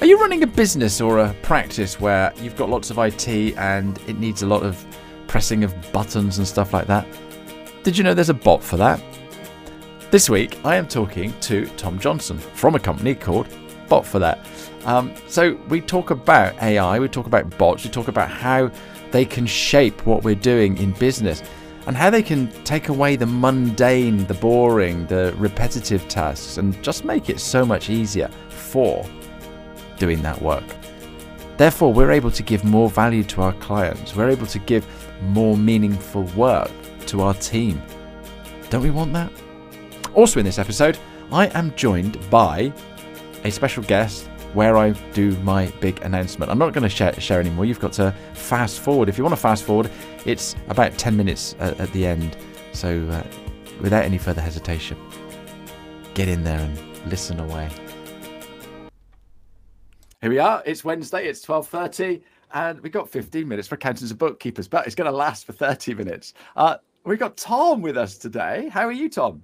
Are you running a business or a practice where you've got lots of IT and it needs a lot of pressing of buttons and stuff like that? Did you know there's a bot for that? This week, I am talking to Tom Jonathan from a company called Bot for That. Um, so, we talk about AI, we talk about bots, we talk about how they can shape what we're doing in business and how they can take away the mundane, the boring, the repetitive tasks and just make it so much easier for doing that work. Therefore, we're able to give more value to our clients. We're able to give more meaningful work to our team. Don't we want that? Also, in this episode, I am joined by a special guest where I do my big announcement. I'm not going to share, share anymore. You've got to fast forward. If you want to fast forward, it's about 10 minutes at, at the end. So, uh, without any further hesitation, get in there and listen away. Here we are. It's Wednesday. It's twelve thirty, and we've got fifteen minutes for accountants and bookkeepers, but it's going to last for thirty minutes. Uh, we've got Tom with us today. How are you, Tom?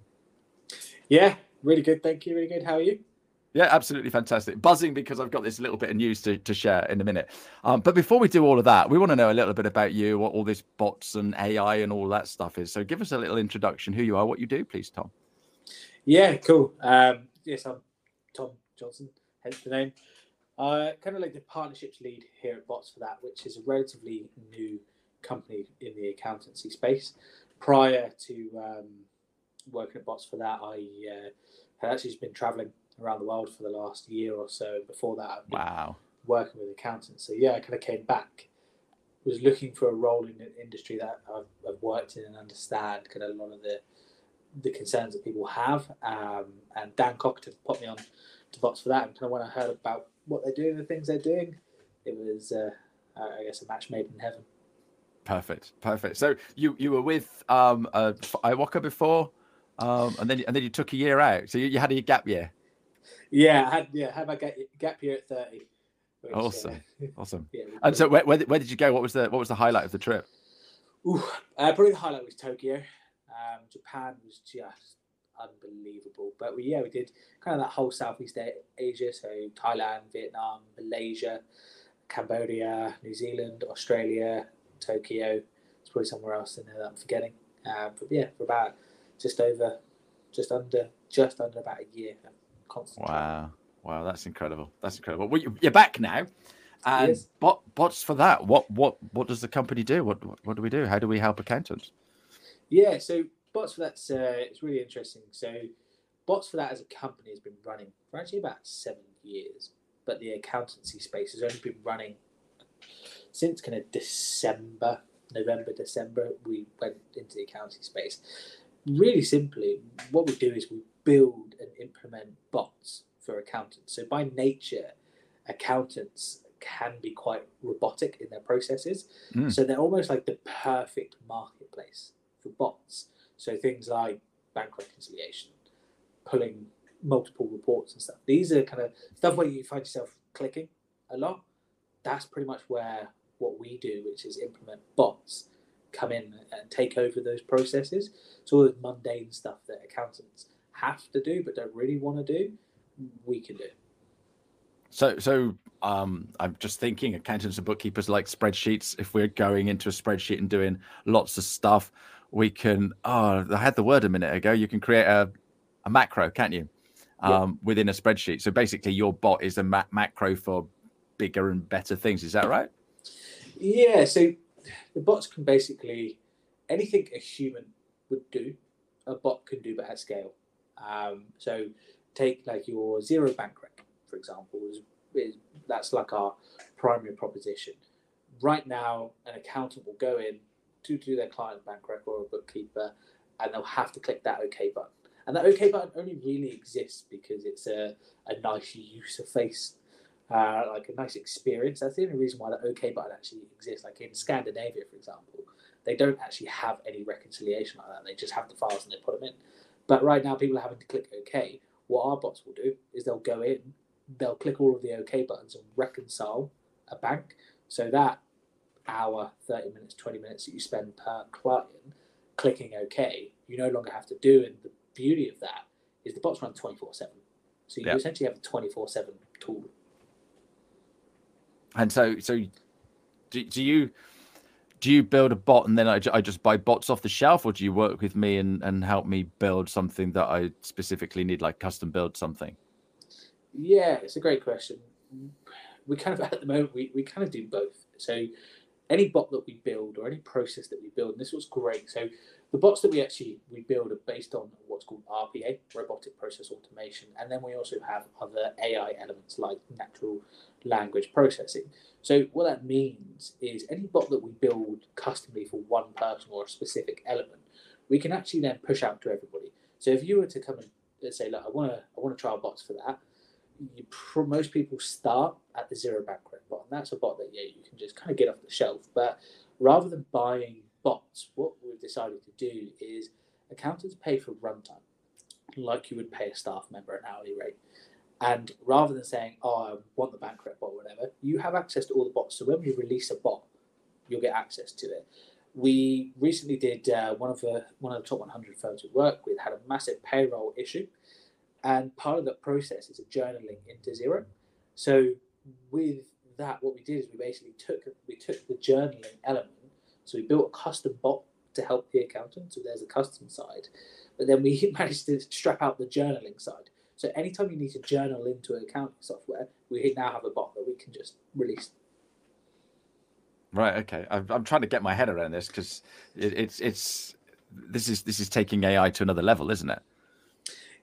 Yeah, really good. Thank you. Really good. How are you? Yeah, absolutely fantastic. Buzzing because I've got this little bit of news to, to share in a minute. Um, but before we do all of that, we want to know a little bit about you, what all this bots and AI and all that stuff is. So give us a little introduction, who you are, what you do, please, Tom. Yeah, cool. Um, yes, I'm Tom Jonathan, hence the name. Uh, kind of like the partnerships lead here at Bots for that, which is a relatively new company in the accountancy space. Prior to um, working at Bots for that, I uh, had actually just been traveling around the world for the last year or so. Before that, Wow. working with accountants. So yeah, I kind of came back, was looking for a role in an industry that I've, I've worked in and understand kind of a lot of the the concerns that people have. Um, and Dan Cockton put me on to for that, and kind of when I heard about what they're doing, the things they're doing, it was, uh, I guess, a match made in heaven. Perfect, perfect. So you you were with um uh, Iwoca before, um, and then and then you took a year out. So you, you had a gap year. Yeah, I had yeah, had my gap, gap year at thirty. Which, Awesome, Uh, awesome. yeah, And so where, where, where did you go? What was the what was the highlight of the trip? Ooh, uh, probably the highlight was Tokyo. Um, Japan was just unbelievable. But we, yeah, we did kind of that whole Southeast Asia, so Thailand, Vietnam, Malaysia, Cambodia, New Zealand, Australia, Tokyo. It's probably somewhere else in there that I'm forgetting. Um, but yeah, for about just over, just under, just under about a year. Wow, wow, that's incredible. That's incredible. Well, you- you're back now, and Yes. bot, bots for that. What what what does the company do? What, what do we do? How do we help accountants? Yeah, so bots for that's uh, it's really interesting. So bots for that as a company has been running for actually about seven years, but the accountancy space has only been running since kind of December, November, December. We went into the accountancy space. Really simply, what we do is we build and implement bots for accountants. So by nature, accountants can be quite robotic in their processes. Mm. So they're almost like the perfect marketplace for bots. So things like bank reconciliation, pulling multiple reports and stuff. These are kind of stuff where you find yourself clicking a lot. That's pretty much where what we do, which is implement bots, come in and take over those processes. So all the mundane stuff that accountants have to do but don't really want to do, we can do. So so um, I'm just thinking accountants and bookkeepers like spreadsheets. If we're going into a spreadsheet and doing lots of stuff, we can. Oh, I had the word a minute ago. You can create a a macro, can't you? Yeah. Um, within a spreadsheet. So basically, your bot is a ma- macro for bigger and better things. Is that right? Yeah, so the bots can basically anything a human would do, a bot can do but at scale. Um, so take like your Xero bank rec, for example, is, is that's like our primary proposition. Right now, an accountant will go in to do their client bank record or bookkeeper, and they'll have to click that OK button. And that OK button only really exists because it's a, a nice user face uh, like a nice experience. That's the only reason why the OK button actually exists. Like in Scandinavia, for example, they don't actually have any reconciliation like that. They just have the files and they put them in. But right now, people are having to click OK. What our bots will do is they'll go in, they'll click all of the OK buttons and reconcile a bank. So that hour, 30 minutes, 20 minutes that you spend per client clicking OK, you no longer have to do. And the beauty of that is the bots run 24 7. So you Yeah. essentially have a 24 7 tool And so, so do, do you do you build a bot and then I, I just buy bots off the shelf, or do you work with me and, and help me build something that I specifically need, like custom build something? Yeah, it's a great question. We kind of at the moment we, we kind of do both. So any bot that we build or any process that we build, and this was great. So the bots that we actually we build are based on what's called RPA, robotic process automation, and then we also have other AI elements like natural language processing. So what that means is any bot that we build customly for one person or a specific element, we can actually then push out to everybody. So if you were to come and uh, say, look, I want to I want to trial bots for that, you, most people start at the Xero bank rec bot, and that's a bot that yeah you can just kind of get off the shelf. But rather than buying bots, what we've decided to do is accountants pay for runtime, like you would pay a staff member an hourly rate. And rather than saying, "Oh, I want the bank rep bot, or whatever," you have access to all the bots. So when we release a bot, you'll get access to it. We recently did uh, one of the one of the top 100 firms we work with had a massive payroll issue, and part of that process is a journaling into Xero. So with that, what we did is we basically took we took the journaling element. So we built a custom bot to help the accountant. So there's a custom side, but then we managed to strap out the journaling side. So anytime you need to journal into an accounting software, we now have a bot that we can just release. Right. Okay. I'm, I'm trying to get my head around this because it, it's it's this is this is taking AI to another level, isn't it?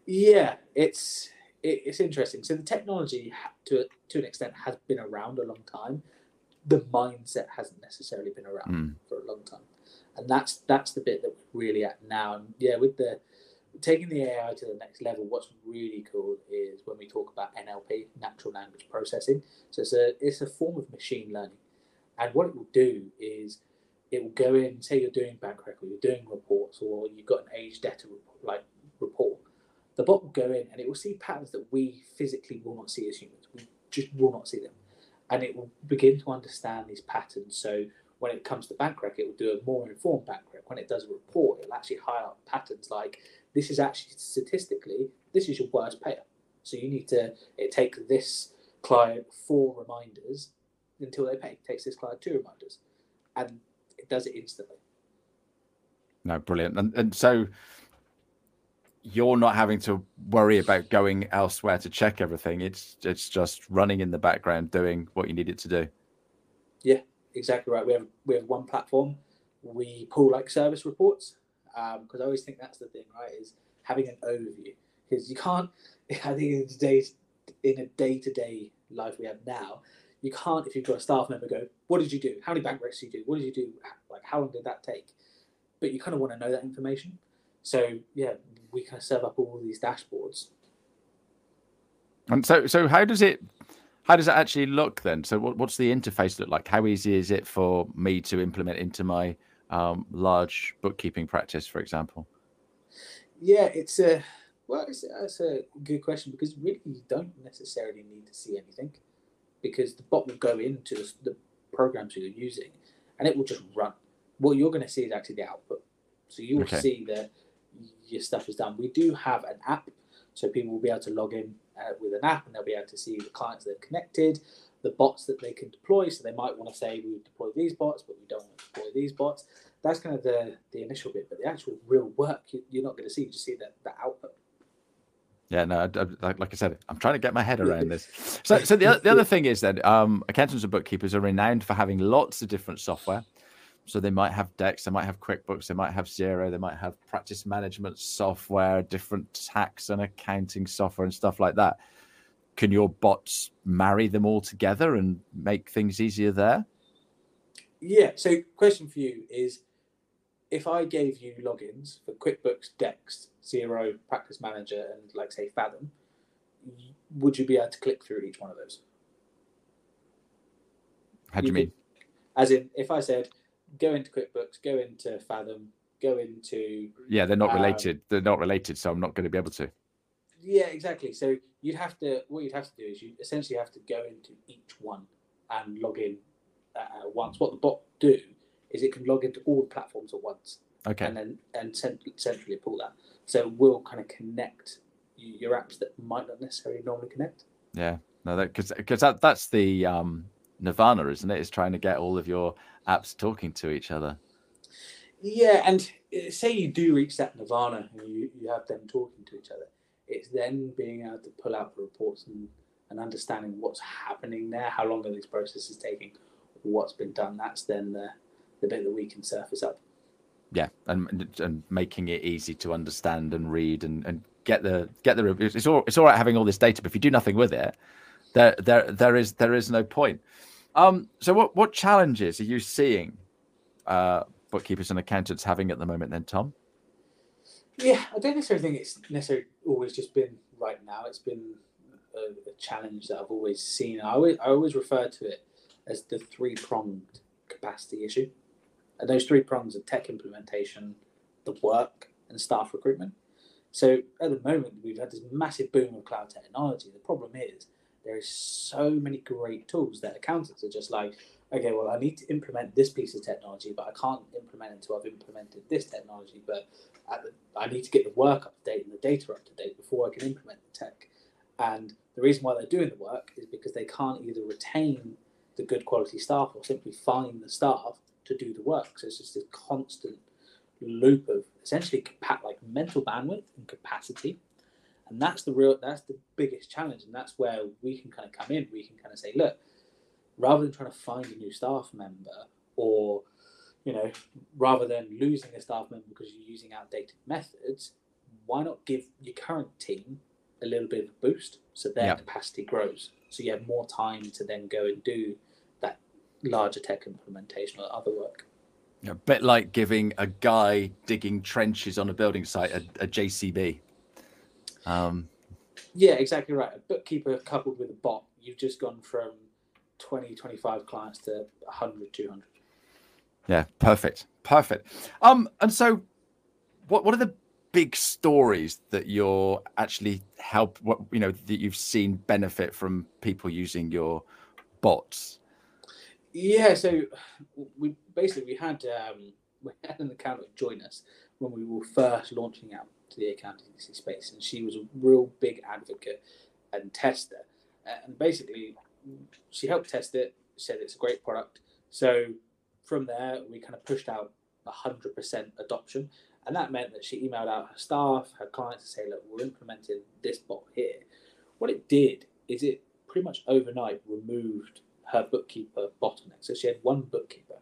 Yeah, it's it, it's interesting. So the technology, to to an extent, has been around a long time. The mindset hasn't necessarily been around mm. for a long time, and that's that's the bit that we're really at now. And yeah, with the taking the AI to the next level, what's really cool is when we talk about NLP, natural language processing. So it's a it's a form of machine learning, and what it will do is it will go in. Say you're doing bank record, you're doing reports, or you've got an age debtor report, like report. The bot will go in and it will see patterns that we physically will not see as humans. We just will not see them, and it will begin to understand these patterns. So when it comes to bank rec, it will do a more informed bank rec. When it does a report, it will actually highlight patterns like this is actually statistically this is your worst payer. So you need to it takes this client four reminders until they pay. It takes this client two reminders, and it does it instantly. No, brilliant. And and so you're not having to worry about going elsewhere to check everything. It's it's just running in the background doing what you need it to do. Yeah, exactly right. We have we have one platform. We pull like service reports because um, I always think that's the thing, right? Is having an overview because you can't. I think in today's in a day to day life we have now, you can't if you've got a staff member go, "What did you do? How many bank recs did you do? What did you do? Like how long did that take?" But you kind of want to know that information. So yeah, we kind of serve up all these dashboards. And so, so how does it? How does it actually look then? So, what, what's the interface look like? How easy is it for me to implement into my um, large bookkeeping practice, for example? Yeah, it's a well, it's, that's a good question because really you don't necessarily need to see anything because the bot will go into the, the programs you're using and it will just run. What you're going to see is actually the output. So you will okay. see that your stuff is done. We do have an app, so people will be able to log in uh, with an app and they'll be able to see the clients they've connected, the bots that they can deploy. So they might want to say we deploy these bots, but we don't want to deploy these bots. That's kind of the the initial bit, but the actual real work you, are not going to see. You just see the, the output. Yeah, no, I, I, like I said, I'm trying to get my head around this. So, so the, the other thing is that um, accountants and bookkeepers are renowned for having lots of different software. So they might have Dext, they might have QuickBooks, they might have Xero, they might have practice management software, different tax and accounting software, and stuff like that. Can your bots marry them all together and make things easier there? Yeah. So, question for you is: If I gave you logins for QuickBooks, Dext, Xero, Practice Manager, and like say Fathom, would you be able to click through each one of those? How do you, you mean? Could, as in, if I said, go into QuickBooks, go into Fathom, go into. Yeah, they're not um, related. They're not related, so I'm not going to be able to. Yeah, exactly. So you'd have to. What you'd have to do is you essentially have to go into each one and log in uh, once. What the bot do is it can log into all the platforms at once. Okay. And then and centrally pull that. So we'll kind of connect your apps that might not necessarily normally connect. Yeah. No, that because because that that's the um nirvana, isn't it? Is trying to get all of your apps talking to each other. Yeah, and uh, say you do reach that nirvana and you, you have them talking to each other, it's then being able to pull out the reports and, and understanding what's happening there, how long are these processes taking, what's been done. That's then the, the bit that we can surface up. Yeah, and and making it easy to understand and read and, and get the get the it's all it's all right having all this data, but if you do nothing with it, there there there is there is no point. Um, so what what challenges are you seeing uh, bookkeepers and accountants having at the moment then, Tom? Yeah, I don't necessarily think it's necessarily always just been right now. It's been a, a challenge that I've always seen. I always, I always refer to it as the three pronged capacity issue. And those three prongs are tech implementation, the work, and staff recruitment. So at the moment, we've had this massive boom of cloud technology. The problem is there is so many great tools that accountants are just like, okay, well, I need to implement this piece of technology, but I can't implement until I've implemented this technology. But the, I need to get the work up to date and the data up to date before I can implement the tech. And the reason why they're doing the work is because they can't either retain the good quality staff or simply find the staff to do the work. So it's just this constant loop of essentially like mental bandwidth and capacity and that's the real that's the biggest challenge and that's where we can kind of come in. We can kind of say look rather than trying to find a new staff member or you know rather than losing a staff member because you're using outdated methods why not give your current team a little bit of a boost so their yep. capacity grows? So you have more time to then go and do that larger tech implementation or other work. A bit like giving a guy digging trenches on a building site a, a jcb um, yeah, exactly right. A bookkeeper coupled with a bot, you've just gone from 20, 25 clients to 100, 200. Yeah, perfect. Perfect. Um, and so what what are the big stories that you're actually help what you know that you've seen benefit from people using your bots? Yeah, so we basically we had um, we had an accountant join us when we were first launching out to the accountancy space, and she was a real big advocate and tester. Uh, and basically, she helped test it, said it's a great product. So from there, we kind of pushed out 100% adoption. And that meant that she emailed out her staff, her clients to say, look, we're implementing this bot here. What it did is it pretty much overnight removed her bookkeeper bottleneck. So she had one bookkeeper,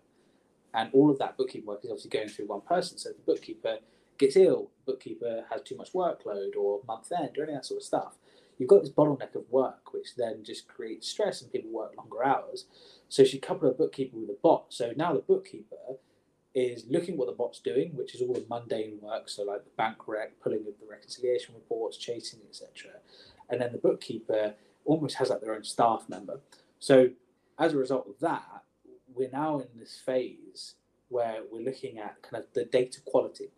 and all of that bookkeeping work is obviously going through one person. So the bookkeeper gets ill, bookkeeper has too much workload or month end or any of that sort of stuff. You've got this bottleneck of work, which then just creates stress and people work longer hours. So she coupled a bookkeeper with a bot. So now the bookkeeper is looking what the bot's doing, which is all the mundane work, so like the bank rec, pulling of the reconciliation reports, chasing, etc. And then the bookkeeper almost has like their own staff member. So as a result of that, we're now in this phase where we're looking at kind of the data quality.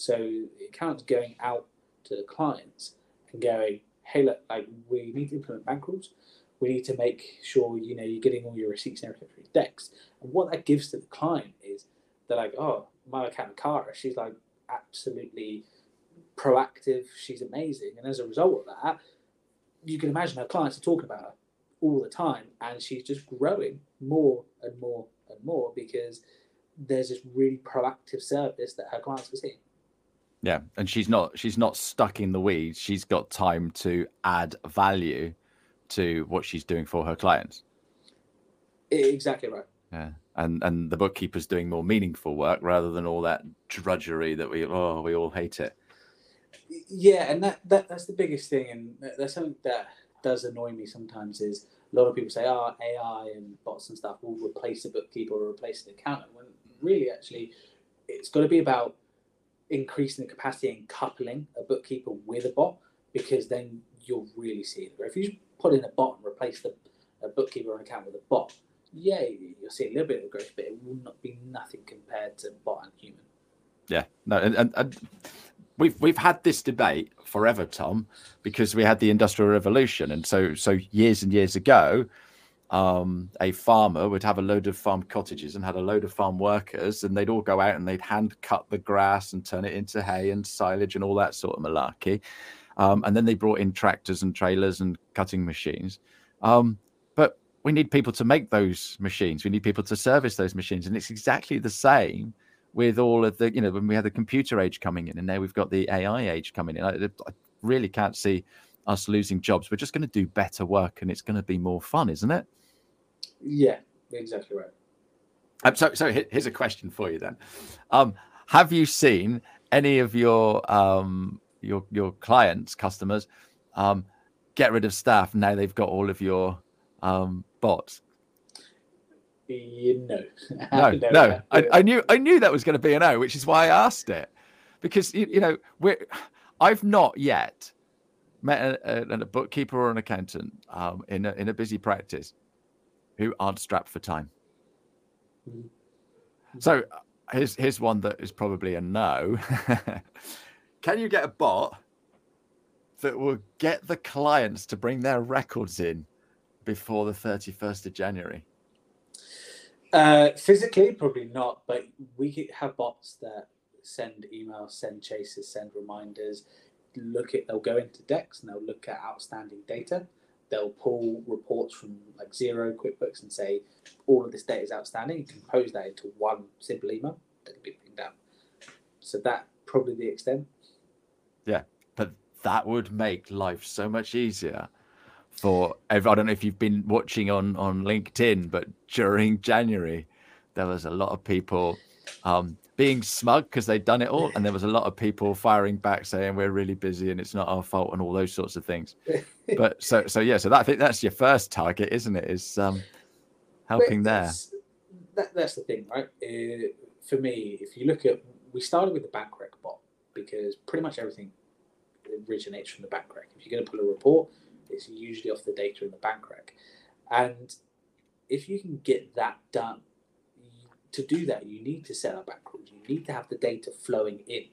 So the accountant's going out to the clients and going, hey, look, like we need to implement bank rules. We need to make sure you know you're getting all your receipts and everything through Dext. And what that gives to the client is they're like, oh, my accountant Cara, she's like absolutely proactive. She's amazing, and as a result of that, you can imagine her clients are talking about her all the time, and she's just growing more and more and more because there's this really proactive service that her clients are seeing. Yeah, and she's not she's not stuck in the weeds. She's got time to add value to what she's doing for her clients. Exactly right. Yeah, and and the bookkeeper's doing more meaningful work rather than all that drudgery that we oh we all hate it. Yeah, and that, that that's the biggest thing, and that's something that does annoy me sometimes. Is a lot of people say, ah, "Oh, AI and bots and stuff will replace a bookkeeper or replace an accountant," when really, actually, it's got to be about increasing the capacity and coupling a bookkeeper with a bot because then you'll really see it. If you put in a bot and replace the a bookkeeper on account with a bot, yeah, you'll see a little bit of growth, but it will not be nothing compared to bot and human. Yeah, no, and, and, and we've we've had this debate forever, Tom, because we had the industrial revolution, and so so years and years ago, um, a farmer would have a load of farm cottages and had a load of farm workers, and they'd all go out and they'd hand cut the grass and turn it into hay and silage and all that sort of malarkey. Um, and then they brought in tractors and trailers and cutting machines. Um, but we need people to make those machines. We need people to service those machines, and it's exactly the same with all of the you know when we had the computer age coming in, and now we've got the AI age coming in. I, I really can't see us losing jobs. We're just going to do better work, and it's going to be more fun, isn't it? Yeah, exactly right. Um, so, so here's a question for you then. Um, have you seen any of your um, your your clients, customers, um, get rid of staff now they've got all of your um, bots? no, no, no. I, I, knew I knew that was going to be an O, which is why I asked it, because you, you know we're I've not yet met a, a, a bookkeeper or an accountant um, in a, in a busy practice who aren't strapped for time. Mm-hmm. So here's here's one that is probably a no. Can you get a bot that will get the clients to bring their records in before the 31st of January? Uh, physically, probably not, but we have bots that send emails, send chases, send reminders. Look at they'll go into Dext and they'll look at outstanding data. They'll pull reports from like Xero, QuickBooks, and say all of this data is outstanding. You can pose that into one simple email that can be pinged out. So that probably the extent. Yeah, but that would make life so much easier for every, I don't know if you've been watching on on LinkedIn, but during January there was a lot of people um, being smug because they'd done it all, and there was a lot of people firing back saying we're really busy and it's not our fault and all those sorts of things. but so so yeah, so that I think that's your first target, isn't it? Is um, helping there. That, that's the thing, right? Uh, for me, if you look at, we started with the bankrec bot because pretty much everything originates from the bankrec. If you're going to pull a report, it's usually off the data in the bankrec, and if you can get that done to do that, you need to set up back rules. You need to have the data flowing in.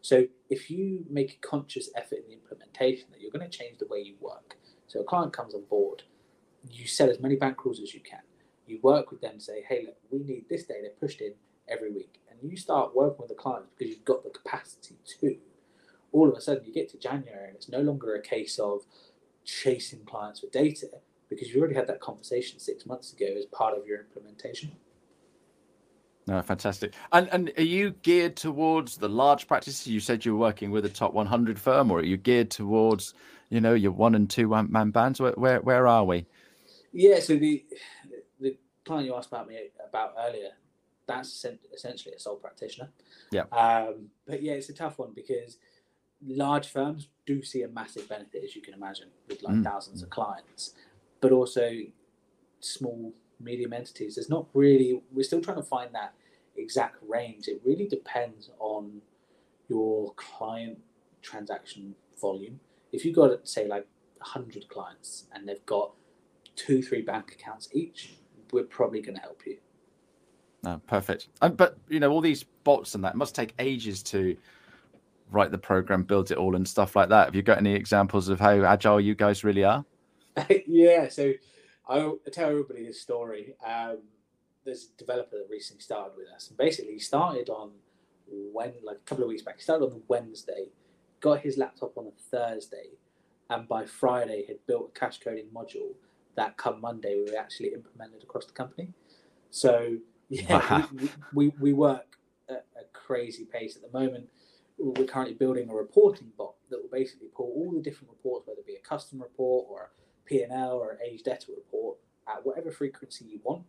So if you make a conscious effort in the implementation that you're going to change the way you work. So a client comes on board, you set as many bank rules as you can. You work with them, say, hey, look, we need this data pushed in every week. And you start working with the clients because you've got the capacity to. All of a sudden, you get to January and it's no longer a case of chasing clients for data because you already had that conversation six months ago as part of your implementation. No, fantastic. And and are you geared towards the large practices? You said you were working with a top 100 firm, or are you geared towards, you know, your one and two man bands? Where where, where are we? Yeah, so the the client you asked about me about earlier, that's essentially a sole practitioner. Yeah. Um, but yeah, it's a tough one because large firms do see a massive benefit, as you can imagine, with like mm. thousands of clients, but also small medium entities, there's not really, we're still trying to find that exact range. It really depends on your client transaction volume. If you've got, say, like 100 clients and they've got two, three bank accounts each, we're probably going to help you. No, perfect. Um, but, you know, all these bots and that must take ages to write the program, build it all, and stuff like that. Have you got any examples of how agile you guys really are? yeah. So, I tell everybody this story. Um, there's a developer that recently started with us, and basically he started on when like a couple of weeks back. He started on the Wednesday, got his laptop on a Thursday, and by Friday had built a cash coding module that come Monday we actually implemented across the company. So yeah, wow. we, we, we work at a crazy pace at the moment. We're currently building a reporting bot that will basically pull all the different reports, whether it be a custom report or a P&L or an age debtor report at whatever frequency you want,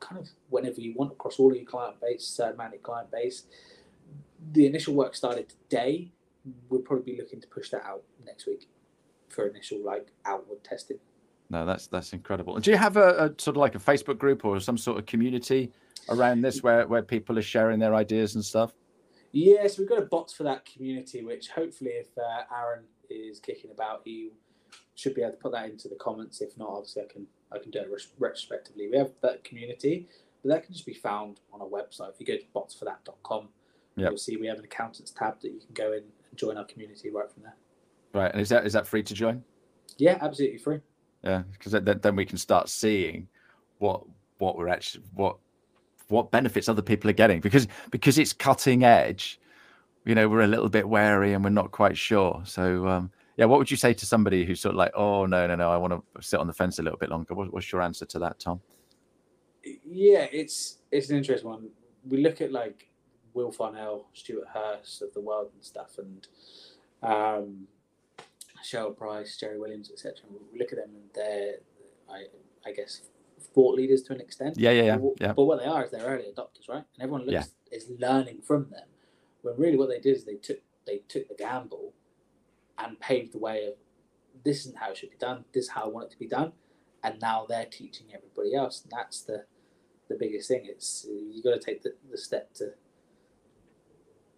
kind of whenever you want across all of your client base, certain amount of client base. The initial work started today. We'll probably be looking to push that out next week for initial like outward testing. No, that's that's incredible. Do you have a, a sort of like a Facebook group or some sort of community around this where, where people are sharing their ideas and stuff? Yes, we've got a Bots for That community, which hopefully, if uh, Aaron is kicking about, he should be able to put that into the comments. If not, obviously I can I can do it retrospectively. We have that community, but that can just be found on our website. If you go to botsforthat.com, yep. you'll see we have an accountants tab that you can go in and join our community right from there. Right, and is that is that free to join? Yeah, absolutely free. Yeah, because then, then we can start seeing what what we're actually what what benefits other people are getting because because it's cutting edge. You know, we're a little bit wary and we're not quite sure. So um, yeah, what would you say to somebody who's sort of like, oh no, no, no, I want to sit on the fence a little bit longer? What, what's your answer to that, Tom? Yeah, it's it's an interesting one. We look at like Will Farnell, Stuart Hurst of the world and stuff, and um, Cheryl Price, Jerry Williams, etc. We look at them and they're, I, I guess, thought leaders to an extent. Yeah, yeah, yeah. But, yeah. but what they are is they're early adopters, right? And everyone looks is learning from them. When really what they did is they took they took the gamble and paved the way of this isn't how it should be done. This is how I want it to be done. And now they're teaching everybody else. And that's the the biggest thing. It's you got to take the, the step to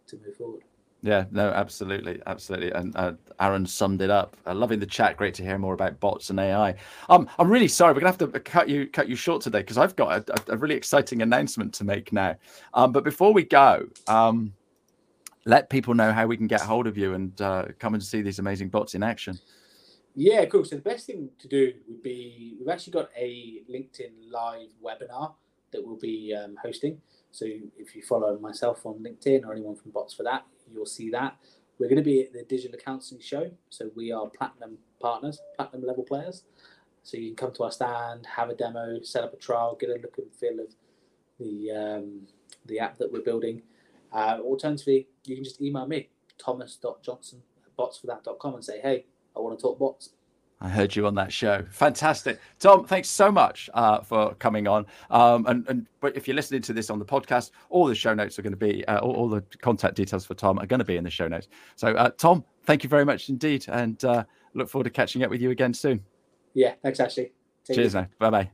to move forward. Yeah, no, absolutely, absolutely. And uh, Aaron summed it up. Uh, loving the chat. Great to hear more about bots and AI. Um, I'm really sorry. We're gonna have to cut you cut you short today because I've got a, a, really exciting announcement to make now. Um, but before we go, um, let people know how we can get hold of you and uh, come and see these amazing bots in action. Yeah, cool. So the best thing to do would be we've actually got a LinkedIn live webinar that we'll be um, hosting. So if you follow myself on LinkedIn or anyone from Bots for that, you'll see that. We're going to be at the Digital Accounting Show. So we are platinum partners, platinum level players. So you can come to our stand, have a demo, set up a trial, get a look and feel of the um, the app that we're building. Uh, alternatively, you can just email me, thomas.johnson at botsforthat.com and say, hey, I want to talk bots. I heard you on that show. Fantastic, Tom. Thanks so much uh, for coming on. Um, and and but if you're listening to this on the podcast, all the show notes are going to be uh, all, all, the contact details for Tom are going to be in the show notes. So, uh, Tom, thank you very much indeed, and uh, look forward to catching up with you again soon. Yeah, thanks, Ashley. Take Cheers, now. Bye bye.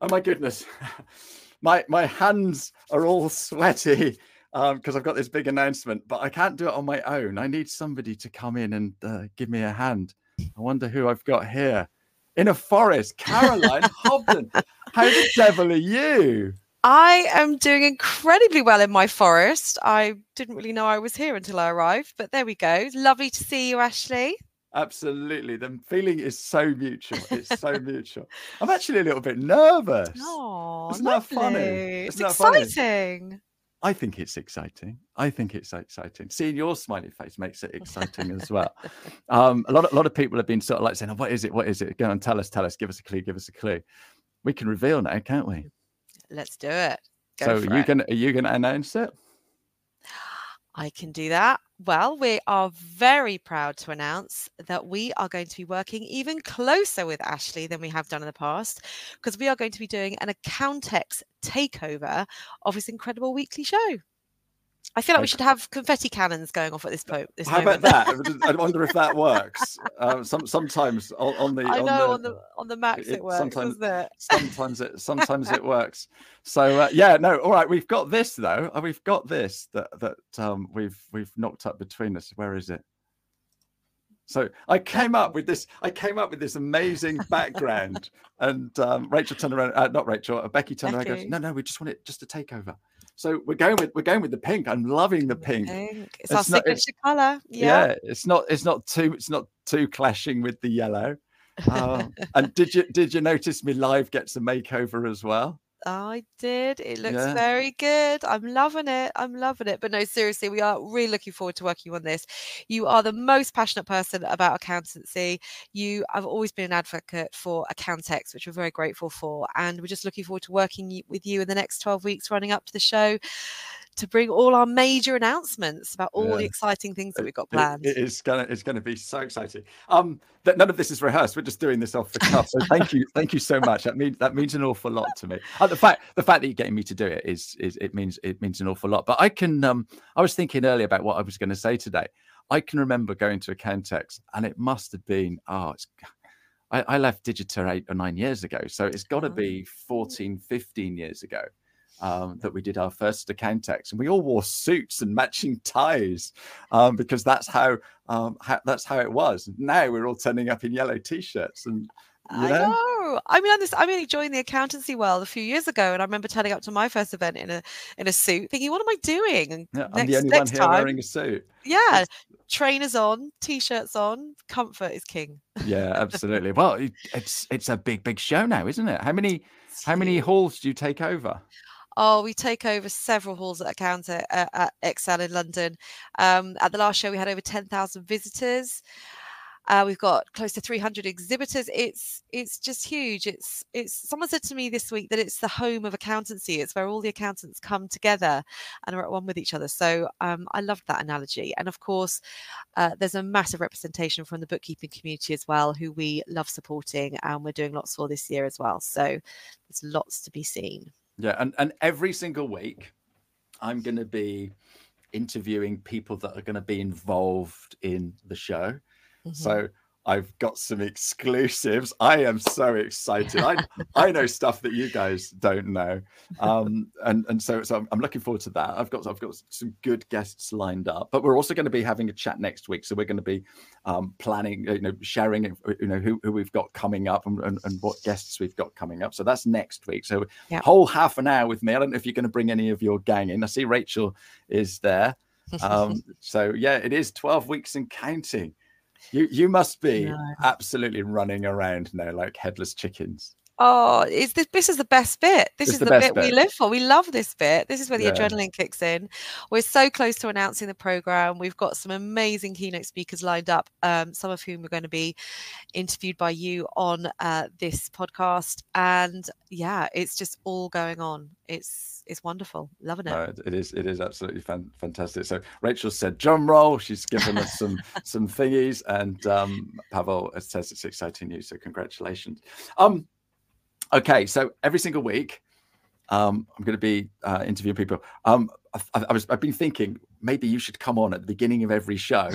Oh my goodness, my my hands are all sweaty because um, I've got this big announcement, but I can't do it on my own. I need somebody to come in and uh, give me a hand. I wonder who I've got here. In a forest, Caroline Hobden. How the devil are you? I am doing incredibly well in my forest. I didn't really know I was here until I arrived, but there we go. Lovely to see you, Ashley. Absolutely. The feeling is so mutual. It's so mutual. I'm actually a little bit nervous. Oh, Isn't that funny? It's Isn't exciting. Funny? I think it's exciting. I think it's exciting. Seeing your smiley face makes it exciting as well. Um, a lot, of, a lot of people have been sort of like saying, oh, "What is it? What is it? Go and tell us, tell us, give us a clue, give us a clue." We can reveal now, can't we? Let's do it. Go so, are you gonna are you gonna announce it? I can do that. Well, we are very proud to announce that we are going to be working even closer with Ashley than we have done in the past because we are going to be doing an Accountex takeover of this incredible weekly show. I feel like we should have confetti cannons going off at this point. This How moment. about that? I wonder if that works. Um, some, sometimes on, on, the I know on the, on the on the Macs it, it works. Sometimes it? sometimes it sometimes it works. So uh, yeah, no, all right. We've got this though. Uh, we've got this that that um, we've we've knocked up between us. Where is it? So I came up with this. I came up with this amazing background, and um, Rachel turned around. Uh, not Rachel. Uh, Becky turned Becky. around. Goes, no, no, we just want it just to take over. So we're going with we're going with the pink. I'm loving the pink. pink. It's, it's, our not, signature color. Yeah. yeah. it's not it's not too it's not too clashing with the yellow. Uh, and did you did you notice me live gets a makeover as well? I did. It looks yeah. very good. I'm loving it. I'm loving it. But no, seriously, we are really looking forward to working on this. You are the most passionate person about accountancy. You have always been an advocate for Accountex, which we're very grateful for. And we're just looking forward to working with you in the next 12 weeks running up to the show to bring all our major announcements about all yeah. the exciting things that we've got planned. it, it is gonna it's gonna be so exciting. Um, that none of this is rehearsed. We're just doing this off the cuff. So thank you, thank you so much. That means that means an awful lot to me. Uh, the fact the fact that you're getting me to do it is is it means it means an awful lot. But I can um I was thinking earlier about what I was going to say today. I can remember going to Accountex and it must have been oh it's I, I left Digita eight or nine years ago. So it's got to be 14, 15 years ago um, that we did our first Accountex, and we all wore suits and matching ties um, because that's how, um, how, that's how it was. Now we're all turning up in yellow t-shirts and. You know? I know. I mean, this, I mean, joined the accountancy world a few years ago, and I remember turning up to my first event in a in a suit, thinking, "What am I doing?" And yeah, next, I'm the only one here time, wearing a suit. Yeah, it's... trainers on, t-shirts on. Comfort is king. yeah, absolutely. well, it's it's a big big show now, isn't it? How many how many halls do you take over? Oh, we take over several halls at Account at, at ExCeL in London. Um, at the last show, we had over 10,000 visitors. Uh, we've got close to 300 exhibitors. It's it's just huge. It's it's. Someone said to me this week that it's the home of accountancy. It's where all the accountants come together and are at one with each other. So um, I loved that analogy. And of course, uh, there's a massive representation from the bookkeeping community as well, who we love supporting, and we're doing lots for this year as well. So there's lots to be seen. Yeah, and and every single week, I'm going to be interviewing people that are going to be involved in the show. Mm-hmm. So I've got some exclusives. I am so excited. I I know stuff that you guys don't know, um, and and so so I'm, looking forward to that. I've got I've got some good guests lined up, but we're also going to be having a chat next week. So we're going to be um, planning, you know, sharing, you know, who, who we've got coming up and, and, and what guests we've got coming up. So that's next week. So yep. whole half an hour with me. I don't know if you're going to bring any of your gang in. I see Rachel is there. Um, so yeah, it is 12 weeks and counting. You you must be no. absolutely running around now like headless chickens. Oh, is this this is the best bit. This it's is the, the bit, bit, we live for. We love this bit. This is where the yeah. adrenaline kicks in. We're so close to announcing the program. We've got some amazing keynote speakers lined up, um, some of whom are going to be interviewed by you on uh, this podcast. And yeah, it's just all going on. It's it's wonderful. Loving it. No, it is it is absolutely fan, fantastic. So Rachel said drum roll. She's given us some some thingies, and um, Pavel says it's exciting news. So congratulations. Um, Okay, so every single week, um, I'm going to be uh, interviewing people. Um, I, I, was I've been thinking maybe you should come on at the beginning of every show,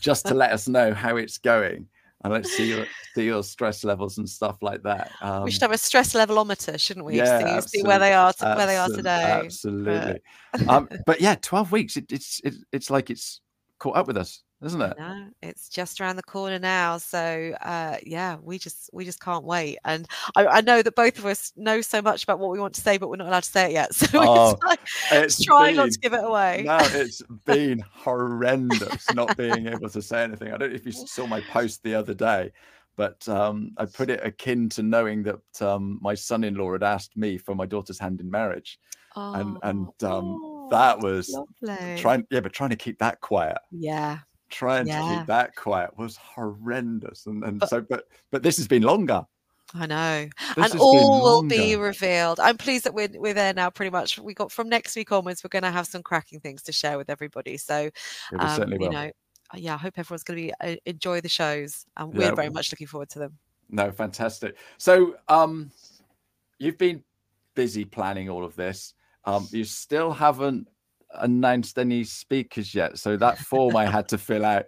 just to let us know how it's going, and let's see your see your stress levels and stuff like that. Um, we should have a stress levelometer, shouldn't we? Yeah, see, see where they are to, where they are today. Absolutely. But, um, but yeah, 12 weeks. It, it's it, it's like it's caught up with us isn't it? No, it's just around the corner now. So uh, yeah, we just we just can't wait. And I, I, know that both of us know so much about what we want to say, but we're not allowed to say it yet. So oh, it's like, it's trying been, not to give it away. No, it's been horrendous not being able to say anything. I don't know if you saw my post the other day, but um, I put it akin to knowing that um, my son-in-law had asked me for my daughter's hand in marriage, oh, and and um, oh, that was lovely. trying yeah, but trying to keep that quiet. Yeah trying yeah. to keep that quiet was horrendous. And and but, so, but but this has been longer. I know, this and all will be revealed. I'm pleased that we're we're there now. Pretty much, we got from next week onwards. We're going to have some cracking things to share with everybody. So, um, you know, uh, yeah, I hope everyone's going to be uh, enjoy the shows, and we're very much looking forward to them. No, fantastic. So, um, you've been busy planning all of this. Um, you still haven't announced any speakers yet. So that form I had to fill out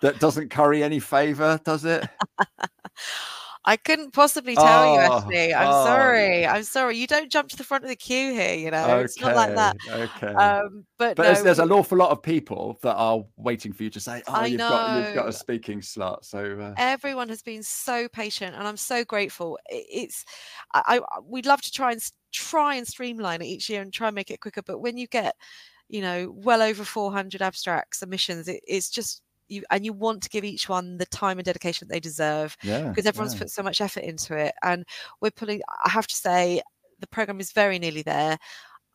that doesn't curry any favor, does it? I couldn't possibly tell oh, you, Ashley. I'm oh. sorry. I'm sorry. You don't jump to the front of the queue here. You know, okay, it's not like that. Okay. Um, but, but no, there's, there's, an awful lot of people that are waiting for you to say, "Oh, I you've know. got you've got a speaking slot." So uh... everyone has been so patient, and I'm so grateful. It's I, I we'd love to try and try and streamline it each year and try and make it quicker. But when you get, you know, well over 400 abstract submissions, it, it's just you and you want to give each one the time and dedication that they deserve yeah, because everyone's yeah. put so much effort into it. And we're putting, I have to say, the program is very nearly there.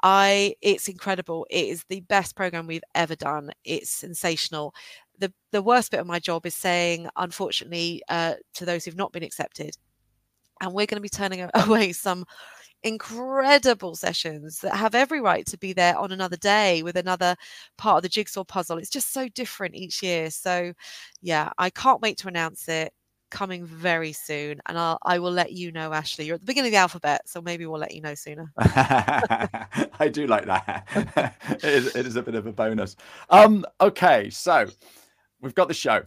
I it's incredible. It is the best program we've ever done. It's sensational. The the worst bit of my job is saying, unfortunately, uh, to those who've not been accepted, and we're going to be turning away some incredible sessions that have every right to be there on another day with another part of the jigsaw puzzle. It's just so different each year. So, yeah, I can't wait to announce it coming very soon and I'll, I will let you know Ashley you're at the beginning of the alphabet so maybe we'll let you know sooner I do like that it, is, it is a bit of a bonus um okay so we've got the show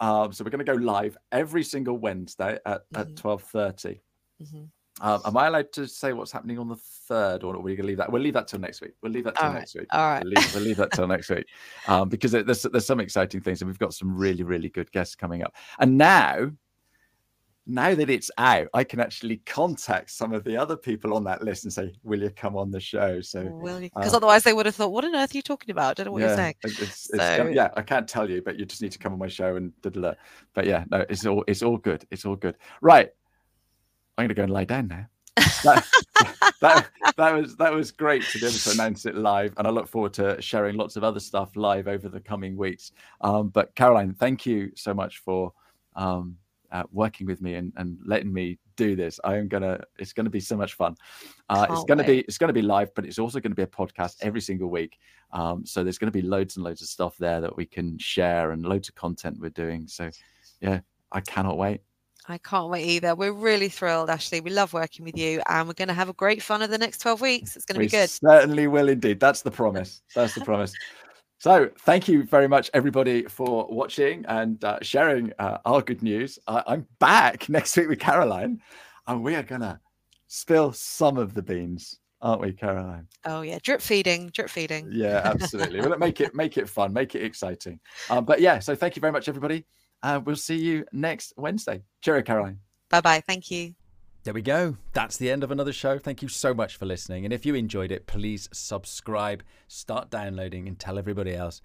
um so we're going to go live every single Wednesday at, mm-hmm. at 12 30 mm-hmm. Um, am I allowed to say what's happening on the third, or are we going to leave that? We'll leave that till next week. We'll leave that till All next right. week. All right. We'll leave, we'll leave that till next week um, because there's there's some exciting things, and we've got some really really good guests coming up. And now, now that it's out, I can actually contact some of the other people on that list and say, "Will you come on the show?" So, because uh, otherwise they would have thought, "What on earth are you talking about?" I don't know what yeah, you're saying. It's, it's, so... yeah, I can't tell you, but you just need to come on my show and da da da. But yeah, no, it's all it's all good. It's all good. Right, I'm going to go and lie down now that, that that was that was great to be able to announce it live, and I look forward to sharing lots of other stuff live over the coming weeks. Um, but Caroline, thank you so much for um, uh, working with me and, and letting me do this. I am gonna. It's gonna be so much fun. Uh, it's gonna wait. be. It's gonna be live, but it's also gonna be a podcast every single week. Um, so there's gonna be loads and loads of stuff there that we can share and loads of content we're doing. So yeah, I cannot wait. I can't wait either. We're really thrilled, Ashley. We love working with you, and we're going to have a great fun of the next 12 weeks. It's going to we be good. Certainly will indeed. That's the promise. That's the promise. So, thank you very much, everybody, for watching and uh, sharing uh, our good news. I- I'm back next week with Caroline, and we are going to spill some of the beans, aren't we, Caroline? Oh yeah, drip feeding, drip feeding. Yeah, absolutely. well, make it make it fun, make it exciting. Um, but yeah, so thank you very much, everybody. Uh, we'll see you next Wednesday. Cheerio, Caroline. Bye bye. Thank you. There we go. That's the end of another show. Thank you so much for listening. And if you enjoyed it, please subscribe, start downloading, and tell everybody else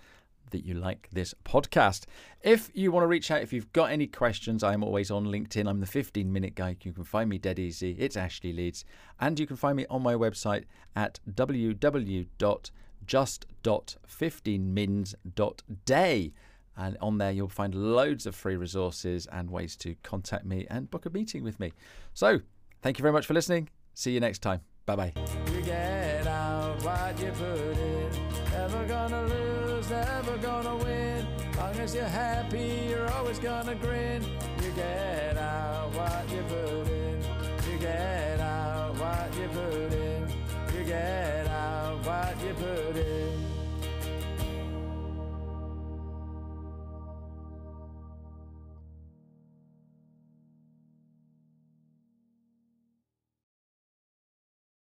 that you like this podcast. If you want to reach out, if you've got any questions, I'm always on LinkedIn. I'm the 15 minute guy. You can find me dead easy. It's Ashley Leeds. And you can find me on my website at www.just.15mins.day. And on there, you'll find loads of free resources and ways to contact me and book a meeting with me. So, thank you very much for listening. See you next time. Bye bye. You get out what you put in. Never gonna lose, never gonna win. Long as you're happy, you're always gonna grin. You get out what you put in. You get out what you put in. You get